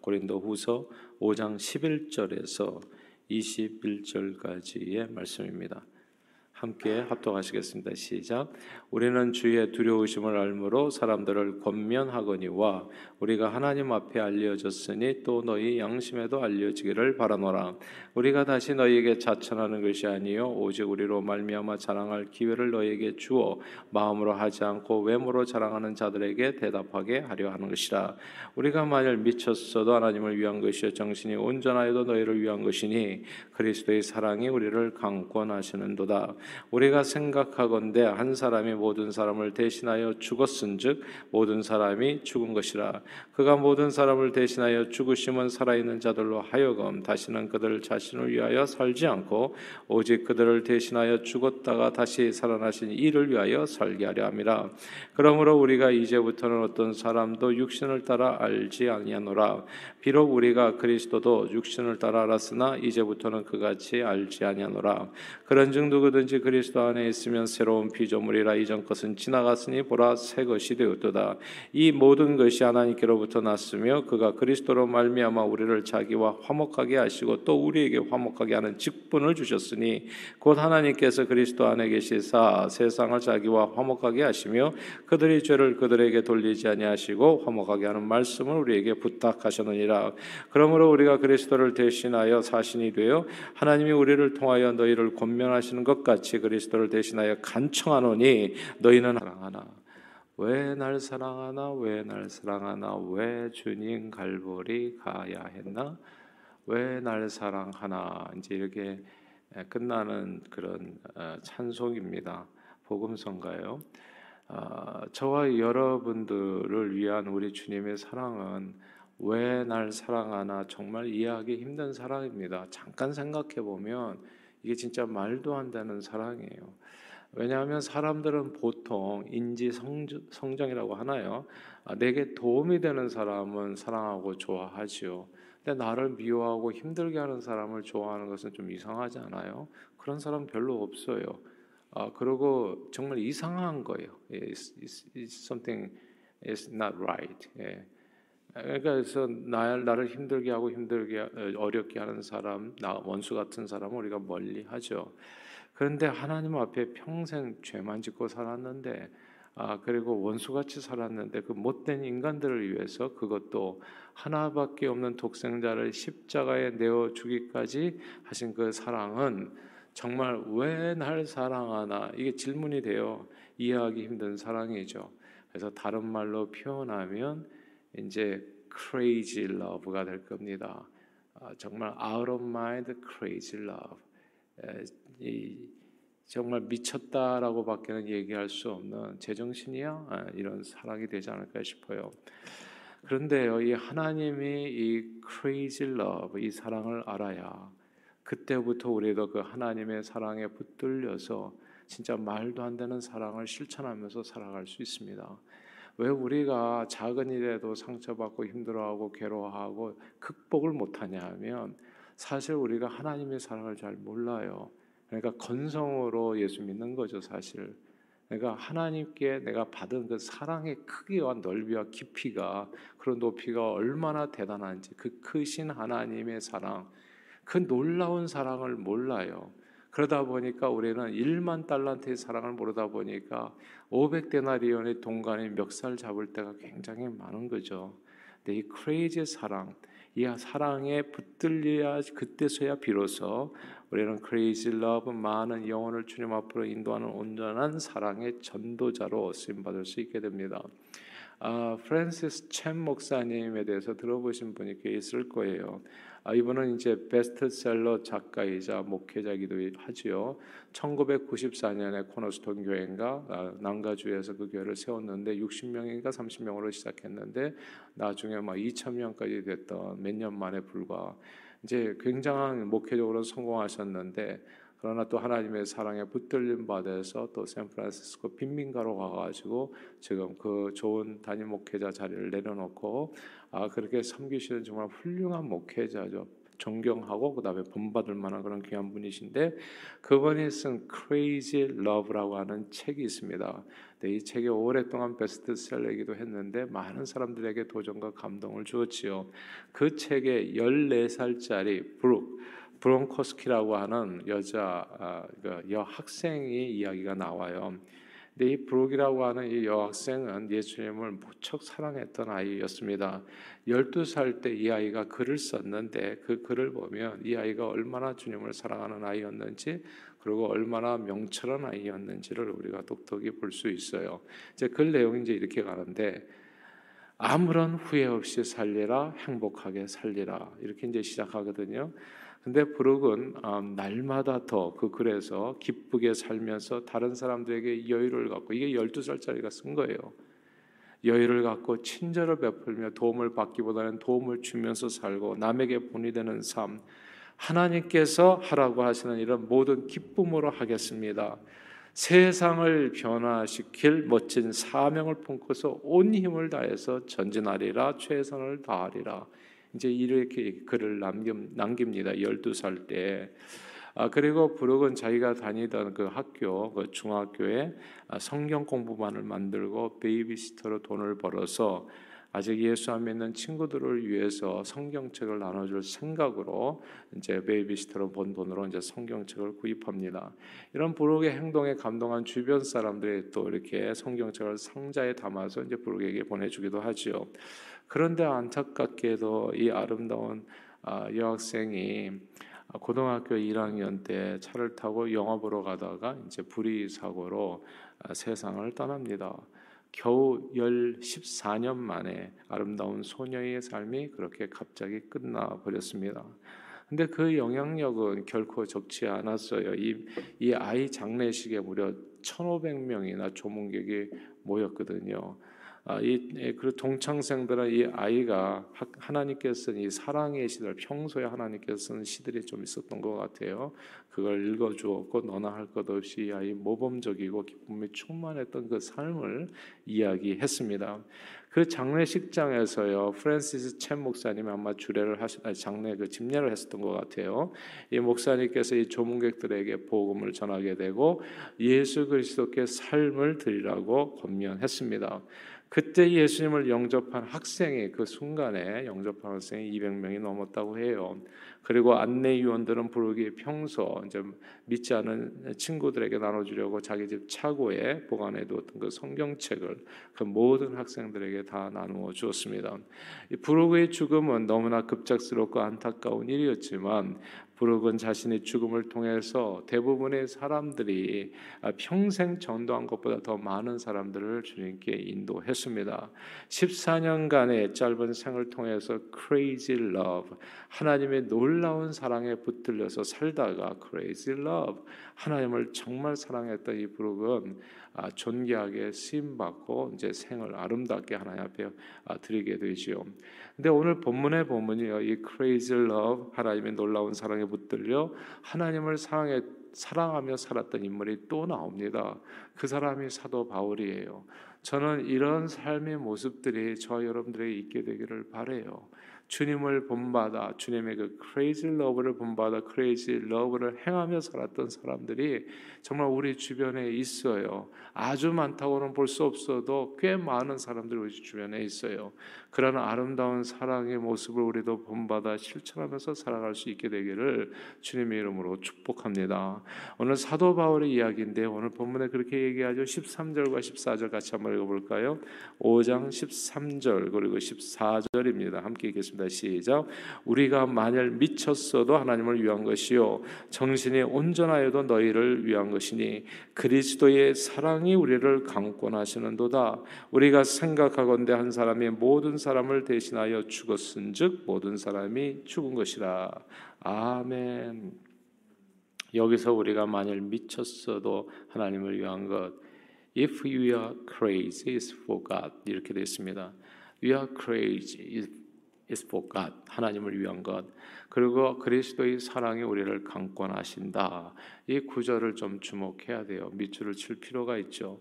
고린도 후서 5장 11절에서 21절까지의 말씀입니다. 함께 합독하시겠습니다. 시작. 우리는 주의 두려우심을 알므로 사람들을 권면하거니와 우리가 하나님 앞에 알려졌으니 또 너희 양심에도 알려지기를 바라노라. 우리가 다시 너희에게 자천하는 것이 아니요 오직 우리로 말미암아 자랑할 기회를 너희에게 주어 마음으로 하지 않고 외모로 자랑하는 자들에게 대답하게 하려 하는 것이라. 우리가 만일 미쳤어도 하나님을 위한 것이요 정신이 온전하여도 너희를 위한 것이니 그리스도의 사랑이 우리를 강권하시는도다. 우리가 생각하건대 한 사람이 모든 사람을 대신하여 죽었은즉 모든 사람이 죽은 것이라. 그가 모든 사람을 대신하여 죽으심은 살아있는 자들로 하여금 다시는 그들 자신을 위하여 살지 않고 오직 그들을 대신하여 죽었다가 다시 살아나신 이를 위하여 살게 하려 함이라. 그러므로 우리가 이제부터는 어떤 사람도 육신을 따라 알지 아니하노라. 비록 우리가 그리스도도 육신을 따라 알았으나 이제부터는 그같이 알지 아니하노라. 그런즉 누구든지 그리스도 안에 있으면 새로운 피조물이라 이전 것은 지나갔으니 보라 새 것이 되었도다. 이 모든 것이 하나님께로부터 났으며 그가 그리스도로 말미암아 우리를 자기와 화목하게 하시고 또 우리에게 화목하게 하는 직분을 주셨으니 곧 하나님께서 그리스도 안에 계시사 세상을 자기와 화목하게 하시며 그들이 죄를 그들에게 돌리지 아니하시고 화목하게 하는 말씀을 우리에게 부탁하셨느니라. 그러므로 우리가 그리스도를 대신하여 사신이 되어 하나님이 우리를 통하여 너희를 권면하시는 것 같이 같이 그리스도를 대신하여 간청하노니 너희는 사랑하나 왜 날 사랑하나 왜 날 사랑하나 왜 주님 갈보리 가야 했나 왜 날 사랑하나 이제 이렇게 끝나는 그런 어, 찬송입니다. 복음성가요. 어, 저와 여러분들을 위한 우리 주님의 사랑은 왜 날 사랑하나 정말 이해하기 힘든 사랑입니다. 잠깐 생각해 보면 이게 진짜 말도 안 되는 사랑이에요. 왜냐하면 사람들은 보통 인지 성장이라고 하나요? 아, 내게 도움이 되는 사람은 사랑하고 좋아하지요. 근데 나를 미워하고 힘들게 하는 사람을 좋아하는 것은 좀 이상하지 않아요? 그런 사람 별로 없어요. 아, 그리고 정말 이상한 거예요. It's, it's something is not right. 예. 그러니까 그래서 나, 나를 힘들게 하고 힘들게 어렵게 하는 사람, 나 원수 같은 사람은 우리가 멀리 하죠. 그런데 하나님 앞에 평생 죄만 짓고 살았는데 아 그리고 원수같이 살았는데 그 못된 인간들을 위해서 그것도 하나밖에 없는 독생자를 십자가에 내어 주기까지 하신 그 사랑은 정말 왜 날 사랑하나 이게 질문이 돼요. 이해하기 힘든 사랑이죠. 그래서 다른 말로 표현하면 이제 crazy love가 될 겁니다. 아, 정말 out of mind crazy love. 정말 미쳤다라고밖에는 얘기할 수 없는 제정신이야 아, 이런 사랑이 되지 않을까 싶어요. 그런데요, 이 하나님이 이 crazy love, 이 사랑을 알아야 그때부터 우리도 그 하나님의 사랑에 붙들려서 진짜 말도 안 되는 사랑을 실천하면서 살아갈 수 있습니다. 왜 우리가 작은 일에도 상처받고 힘들어하고 괴로워하고 극복을 못하냐 하면 사실 우리가 하나님의 사랑을 잘 몰라요. 그러니까 건성으로 예수 믿는 거죠, 사실. 내가 하나님께 내가 받은 그 사랑의 크기와 넓이와 깊이가 그런 높이가 얼마나 대단한지 그 크신 하나님의 사랑, 그 놀라운 사랑을 몰라요. 그러다 보니까 우리는 1만 달란트의 사랑을 모르다 보니까 500데나리온의 동간에 멱살 잡을 때가 굉장히 많은 거죠. 근데 이 crazy 사랑, 이 사랑에 붙들려야 그때서야 비로소 우리는 crazy love 많은 영혼을 주님 앞으로 인도하는 온전한 사랑의 전도자로 쓰임 받을 수 있게 됩니다. 아, 프랜시스 챔 목사님에 대해서 들어보신 분이 꽤 있을 거예요. 아, 이분은 이제 베스트셀러 작가이자 목회자기도 하지요. 1994년에 코너스톤 교회인가 아, 남가주에서 그 교회를 세웠는데 60명인가 30명으로 시작했는데 나중에 막 2천 명까지 됐던 몇 년 만에 불과 이제 굉장한 목회적으로 성공하셨는데 그러나 또 하나님의 사랑에 붙들림 받아서 또 샌프란시스코 빈민가로 가가지고 지금 그 좋은 담임 목회자 자리를 내려놓고 아 그렇게 섬기시는 정말 훌륭한 목회자죠. 존경하고 그다음에 본받을 만한 그런 귀한 분이신데 그분이 쓴 Crazy Love라고 하는 책이 있습니다. 네, 이 책이 오랫동안 베스트셀러이기도 했는데 많은 사람들에게 도전과 감동을 주었지요. 그 책에 14살짜리 브룩 브론코스키라고 하는 여자 아, 그 여학생이 이야기가 나와요. 근데 이 브룩이라고 하는 이 여학생은 예수님을 무척 사랑했던 아이였습니다. 12살 때 이 아이가 글을 썼는데 그 글을 보면 이 아이가 얼마나 주님을 사랑하는 아이였는지 그리고 얼마나 명철한 아이였는지를 우리가 똑똑히 볼 수 있어요. 이제 글 내용이 이제 이렇게 가는데 아무런 후회 없이 살리라 행복하게 살리라 이렇게 이제 시작하거든요. 근데 브룩은 음, 날마다 더 그 글에서 기쁘게 살면서 다른 사람들에게 여유를 갖고 이게 12살짜리가 쓴 거예요. 여유를 갖고 친절을 베풀며 도움을 받기보다는 도움을 주면서 살고 남에게 본이 되는 삶 하나님께서 하라고 하시는 이런 모든 기쁨으로 하겠습니다. 세상을 변화시킬 멋진 사명을 품고서 온 힘을 다해서 전진하리라 최선을 다하리라. 이제 이렇게 글을 남김, 남깁니다. 12살 때. 아, 그리고 브룩은 자기가 다니던 그 학교, 그 중학교에 아, 성경 공부반을 만들고 베이비시터로 돈을 벌어서 아직 예수 안 믿는 친구들을 위해서 성경책을 나눠줄 생각으로 이제 베이비시터로 번 돈으로 이제 성경책을 구입합니다. 이런 브룩의 행동에 감동한 주변 사람들이 또 이렇게 성경책을 상자에 담아서 이제 브룩에게 보내주기도 하지요. 그런데 안타깝게도 이 아름다운 아, 여학생이 고등학교 1학년 때 차를 타고 영화 보러 가다가 이제 불의 사고로 아, 세상을 떠납니다. 겨우 14년 만에 아름다운 소녀의 삶이 그렇게 갑자기 끝나 버렸습니다. 근데 그 영향력은 결코 적지 않았어요. 이, 이 아이 장례식에 무려 1,500명이나 조문객이 모였거든요. 아, 이 예, 그 동창생들은 이 아이가 하나님께서 이 사랑의 시들 평소에 하나님께서 쓰는 시들이 좀 있었던 것 같아요. 그걸 읽어 주었고 너나 할 것 없이 이 아이 모범적이고 기쁨이 충만했던 그 삶을 이야기했습니다. 그 장례식장에서요 프랜시스 첸 목사님이 아마 주례를 하시 아니, 장례 그 집례를 했었던 것 같아요. 이 목사님께서 이 조문객들에게 복음을 전하게 되고 예수 그리스도께 삶을 드리라고 권면했습니다. 그때 예수님을 영접한 학생이 그 순간에 영접한 학생이 200명이 넘었다고 해요. 그리고 안내위원들은 부르기 평소 이제 믿지 않은 친구들에게 나눠주려고 자기 집 차고에 보관해 두었던 그 성경책을 그 모든 학생들에게 다 나누어 주었습니다. 부르그의 죽음은 너무나 급작스럽고 안타까운 일이었지만 브룩은 자신의 죽음을 통해서 대부분의 사람들이 평생 전도한 것보다 더 많은 사람들을 주님께 인도했습니다. 14년간의 짧은 생을 통해서 crazy love 하나님의 놀 라운 사랑에 붙들려서 살다가 crazy love 하나님을 정말 사랑했던 이 브룩은 아, 존귀하게 쓰임 받고 이제 생을 아름답게 하나님 앞에 아, 드리게 되지요. 근데 오늘 본문의 본문이요. 이 crazy love 하나님의 놀라운 사랑에 붙들려 하나님을 사랑해 사랑하며 살았던 인물이 또 나옵니다. 그 사람이 사도 바울이에요. 저는 이런 삶의 모습들이 저 여러분들에게 있게 되기를 바래요. 주님을 본받아 주님의 그 crazy love를 본받아 crazy love를 행하며 살았던 사람들이 정말 우리 주변에 있어요. 아주 많다고는 볼 수 없어도 꽤 많은 사람들이 우리 주변에 있어요. 그런 아름다운 사랑의 모습을 우리도 본받아 실천하면서 살아갈 수 있게 되기를 주님의 이름으로 축복합니다. 오늘 사도 바울의 이야기인데 오늘 본문에 그렇게 얘기하죠. 13절과 14절 같이 한번 읽어볼까요? 5장 13절 그리고 14절입니다. 함께 읽겠습니다. 시작. 우리가 만일 미쳤어도 하나님을 위한 것이요 정신이 온전하여도 너희를 위한 것이니 그리스도의 사랑이 우리를 강권하시는도다. 우리가 생각하건대 한 사람이 모든 사람을 대신하여 죽었은즉 모든 사람이 죽은 것이라. 아멘. 여기서 우리가 만일 미쳤어도 하나님을 위한 것 If you are crazy, it's for God 이렇게 되어 있습니다. We are crazy, it's for God 하나님을 위한 것. 그리고 그리스도의 사랑이 우리를 강권하신다. 이 구절을 좀 주목해야 돼요. 밑줄을 칠 필요가 있죠.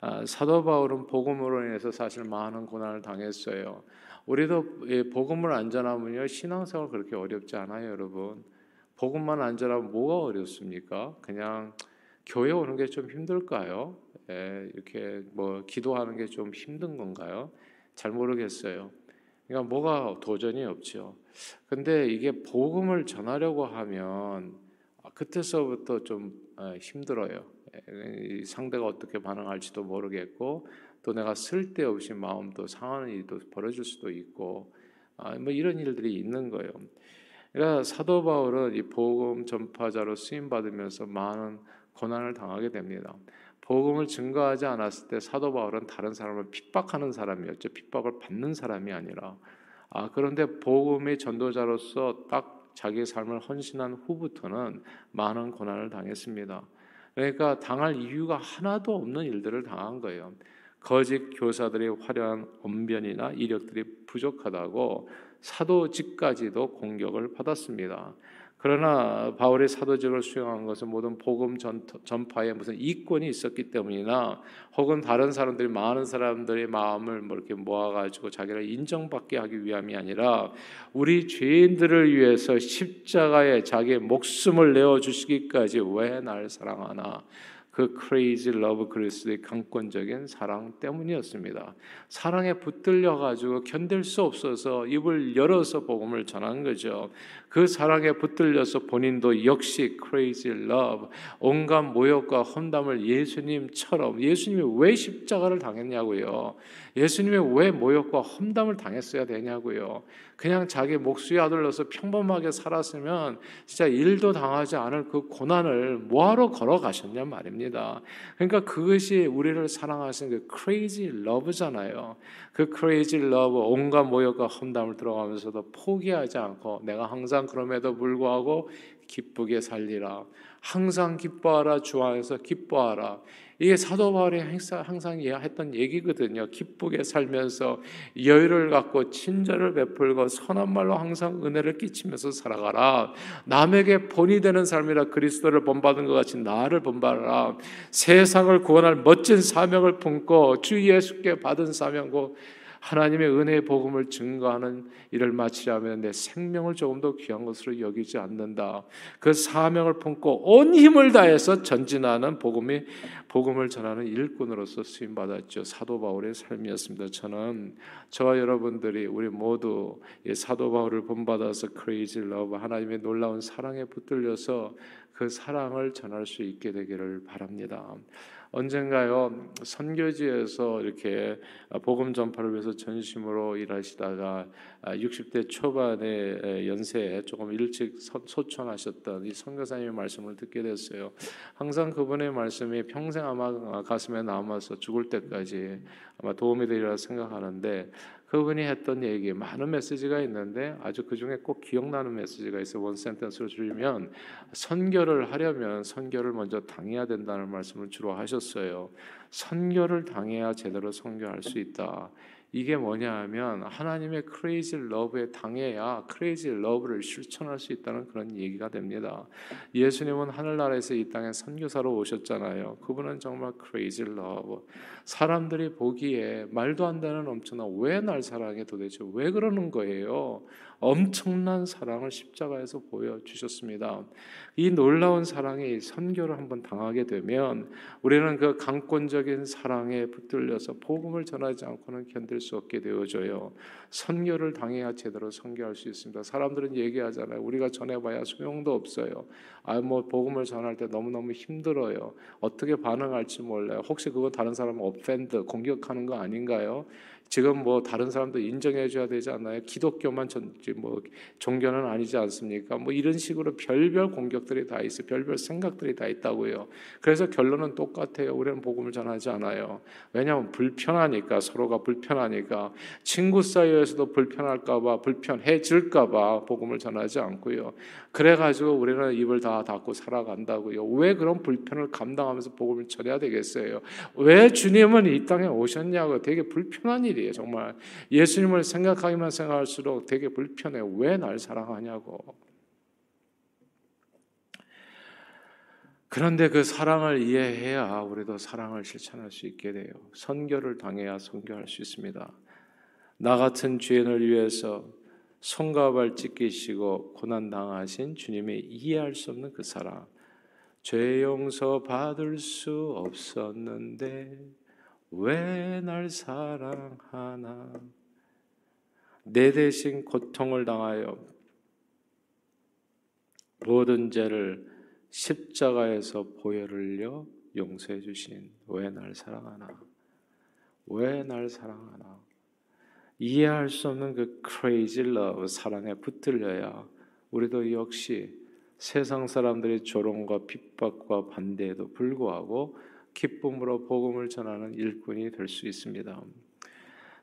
아, 사도 바울은 복음으로 인해서 사실 많은 고난을 당했어요. 우리도 복음을 안 전하면요 신앙생활 그렇게 어렵지 않아요, 여러분. 복음만 안 전하면 뭐가 어렵습니까? 그냥 교회 오는 게 좀 힘들까요? 예, 이렇게 뭐 기도하는 게 좀 힘든 건가요? 잘 모르겠어요. 그러니까 뭐가 도전이 없죠. 근데 이게 복음을 전하려고 하면 그때서부터 좀 어, 힘들어요. 예, 상대가 어떻게 반응할지도 모르겠고 또 내가 쓸데없이 마음도 상하는 일도 벌어질 수도 있고 아, 뭐 이런 일들이 있는 거예요. 그러니까 사도 바울은 이 복음 전파자로 쓰임 받으면서 많은 고난을 당하게 됩니다. 복음을 증거하지 않았을 때 사도 바울은 다른 사람을 핍박하는 사람이었죠. 핍박을 받는 사람이 아니라 아 그런데 복음의 전도자로서 딱 자기의 삶을 헌신한 후부터는 많은 고난을 당했습니다. 그러니까 당할 이유가 하나도 없는 일들을 당한 거예요. 거짓 교사들의 화려한 언변이나 이력들이 부족하다고 사도직까지도 공격을 받았습니다. 그러나 바울의 사도직을 수행한 것은 모든 복음 전파에 무슨 이권이 있었기 때문이나 혹은 다른 사람들이 많은 사람들의 마음을 뭐 이렇게 모아가지고 자기를 인정받게 하기 위함이 아니라 우리 죄인들을 위해서 십자가에 자기의 목숨을 내어 주시기까지 왜 날 사랑하나 그 crazy love 그리스도의 강권적인 사랑 때문이었습니다. 사랑에 붙들려 가지고 견딜 수 없어서 입을 열어서 복음을 전한 거죠. 그 사랑에 붙들려서 본인도 역시 crazy love 온갖 모욕과 험담을 예수님처럼 예수님이 왜 십자가를 당했냐고요. 예수님이 왜 모욕과 험담을 당했어야 되냐고요. 그냥 자기 목수의 아들로서 평범하게 살았으면 진짜 일도 당하지 않을 그 고난을 뭐하러 걸어가셨냐 말입니다. 그러니까 그것이 우리를 사랑하시는 그 crazy love잖아요. 그 crazy love 온갖 모욕과 험담을 들어가면서도 포기하지 않고 내가 항상 그럼에도 불구하고 기쁘게 살리라. 항상 기뻐하라 주 안에서 기뻐하라. 이게 사도 바울이 항상 했던 얘기거든요. 기쁘게 살면서 여유를 갖고 친절을 베풀고 선한 말로 항상 은혜를 끼치면서 살아가라. 남에게 본이 되는 삶이라 그리스도를 본받은 것 같이 나를 본받아라. 세상을 구원할 멋진 사명을 품고 주 예수께 받은 사명고 하나님의 은혜의 복음을 증거하는 일을 마치려면 내 생명을 조금 더 귀한 것으로 여기지 않는다. 그 사명을 품고 온 힘을 다해서 전진하는 복음이 복음을 전하는 일꾼으로서 쓰임 받았죠. 사도 바울의 삶이었습니다. 저는 저와 여러분들이 우리 모두 사도 바울을 본받아서 crazy love 하나님의 놀라운 사랑에 붙들려서 그 사랑을 전할 수 있게 되기를 바랍니다. 언젠가요 선교지에서 이렇게 복음 전파를 위해서 전심으로 일하시다가 60대 초반의 연세에 조금 일찍 소천하셨던 이 선교사님의 말씀을 듣게 됐어요. 항상 그분의 말씀이 평생 아마 가슴에 남아서 죽을 때까지 아마 도움이 되리라 생각하는데 그분이 했던 얘기 많은 메시지가 있는데 아주 그 중에 꼭 기억나는 메시지가 있어 원 센텐스로 줄이면 선교를 하려면 선교를 먼저 당해야 된다는 말씀을 주로 하셨어요. 선교를 당해야 제대로 선교할 수 있다. 이게 뭐냐 하면 하나님의 crazy love에 당해야 crazy love를 실천할 수 있다는 그런 얘기가 됩니다. 예수님은 하늘나라에서 이 땅에 선교사로 오셨잖아요. 그분은 정말 crazy love. 사람들이 보기에 말도 안 되는 엄청난 왜 날 사랑해 도대체 왜 그러는 거예요? 엄청난 사랑을 십자가에서 보여주셨습니다. 이 놀라운 사랑이 선교를 한번 당하게 되면 우리는 그 강권적인 사랑에 붙들려서 복음을 전하지 않고는 견딜 수 없게 되어져요. 선교를 당해야 제대로 선교할 수 있습니다. 사람들은 얘기하잖아요. 우리가 전해봐야 소용도 없어요. 아, 뭐 복음을 전할 때 너무너무 힘들어요. 어떻게 반응할지 몰라요. 혹시 그거 다른 사람 offend, 공격하는 거 아닌가요? 지금 뭐 다른 사람도 인정해 줘야 되지 않나요? 기독교만 전, 뭐 종교는 아니지 않습니까? 뭐 이런 식으로 별별 공격들이 다 있어, 별별 생각들이 다 있다고요. 그래서 결론은 똑같아요. 우리는 복음을 전하지 않아요. 왜냐하면 불편하니까 서로가 불편하니까 친구 사이에서도 불편할까봐 불편해질까봐 복음을 전하지 않고요. 그래가지고 우리는 입을 다 닫고 살아간다고요. 왜 그런 불편을 감당하면서 복음을 전해야 되겠어요? 왜 주님은 이 땅에 오셨냐고 되게 불편한 일이. 일이에요. 정말 예수님을 생각하기만 생각할수록 되게 불편해. 왜 날 사랑하냐고. 그런데 그 사랑을 이해해야 우리도 사랑을 실천할 수 있게 돼요. 선교를 당해야 선교할 수 있습니다. 나 같은 죄인을 위해서 손과 발 찢기시고 고난 당하신 주님의 이해할 수 없는 그 사랑. 죄 용서 받을 수 없었는데 왜 날 사랑하나 내 대신 고통을 당하여 모든 죄를 십자가에서 보혈을려 용서해 주신 왜 날 사랑하나 왜 날 사랑하나 이해할 수 없는 그 crazy love 사랑에 붙들려야 우리도 역시 세상 사람들의 조롱과 핍박과 반대에도 불구하고 기쁨으로 복음을 전하는 일꾼이 될 수 있습니다.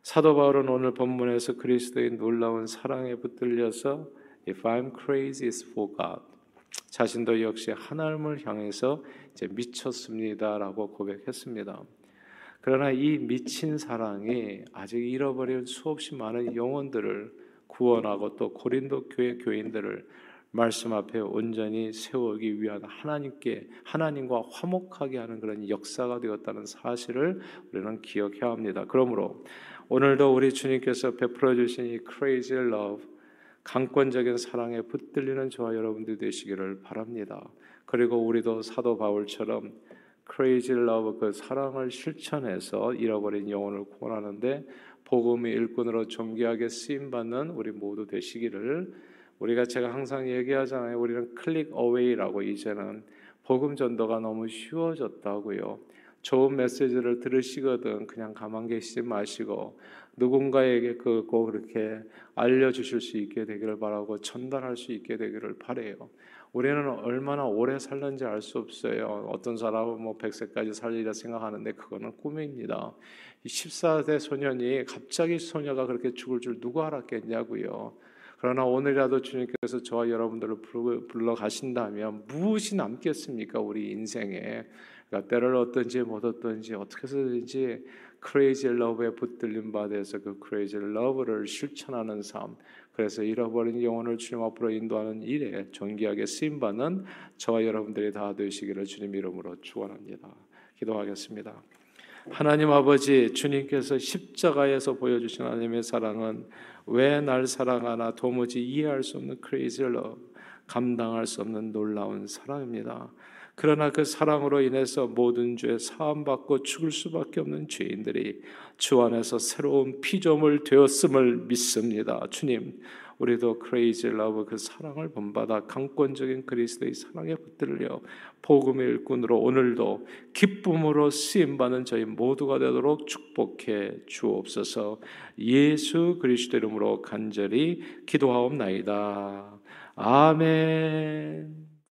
사도 바울은 오늘 본문에서 그리스도의 놀라운 사랑에 붙들려서 If I'm crazy, for God. 자신도 역시 하나님을 향해서 이제 미쳤습니다라고 고백했습니다. 그러나 이 미친 사랑이 아직 잃어버린 수없이 많은 영혼들을 구원하고 또 고린도 교회 교인들을 말씀 앞에 온전히 세우기 위한 하나님께 하나님과 화목하게 하는 그런 역사가 되었다는 사실을 우리는 기억해야 합니다. 그러므로 오늘도 우리 주님께서 베풀어 주신 이 crazy love 강권적인 사랑에 붙들리는 저와 여러분들 되시기를 바랍니다. 그리고 우리도 사도 바울처럼 crazy love 그 사랑을 실천해서 잃어버린 영혼을 구원하는데 복음의 일꾼으로 존귀하게 쓰임 받는 우리 모두 되시기를 우리가 제가 항상 얘기하잖아요. 우리는 클릭 어웨이라고 이제는 복음 전도가 너무 쉬워졌다고요. 좋은 메시지를 들으시거든 그냥 가만 계시지 마시고 누군가에게 그꼭 그렇게 알려주실 수 있게 되기를 바라고 전달할 수 있게 되기를 바래요. 우리는 얼마나 오래 살는지 알 수 없어요. 어떤 사람은 뭐 100세까지 살리라 생각하는데 그거는 꿈입니다. 14세 소년이 갑자기 소녀가 그렇게 죽을 줄 누가 알았겠냐고요. 그러나 오늘이라도 주님께서 저와 여러분들을 불러 가신다면 무엇이 남겠습니까? 우리 인생에. 그러니까 때를 얻든지 못 얻든지 어떻게 해서든지 crazy love에 붙들림 받아서 그 crazy love를 실천하는 삶. 그래서 잃어버린 영혼을 주님 앞으로 인도하는 일에 존귀하게 쓰임 받는 저와 여러분들이 다 되시기를 주님 이름으로 축원합니다. 기도하겠습니다. 하나님 아버지 주님께서 십자가에서 보여주신 하나님의 사랑은 왜 날 사랑하나 도무지 이해할 수 없는 crazy love 감당할 수 없는 놀라운 사랑입니다. 그러나 그 사랑으로 인해서 모든 죄 사함 받고 죽을 수밖에 없는 죄인들이 주 안에서 새로운 피조물 되었음을 믿습니다. 주님, 우리도 crazy love 그 사랑을 본받아 강권적인 그리스도의 사랑에 붙들려 복음의 일꾼으로 오늘도 기쁨으로 쓰임 받는 저희 모두가 되도록 축복해 주옵소서. 예수 그리스도 이름으로 간절히 기도하옵나이다. 아멘.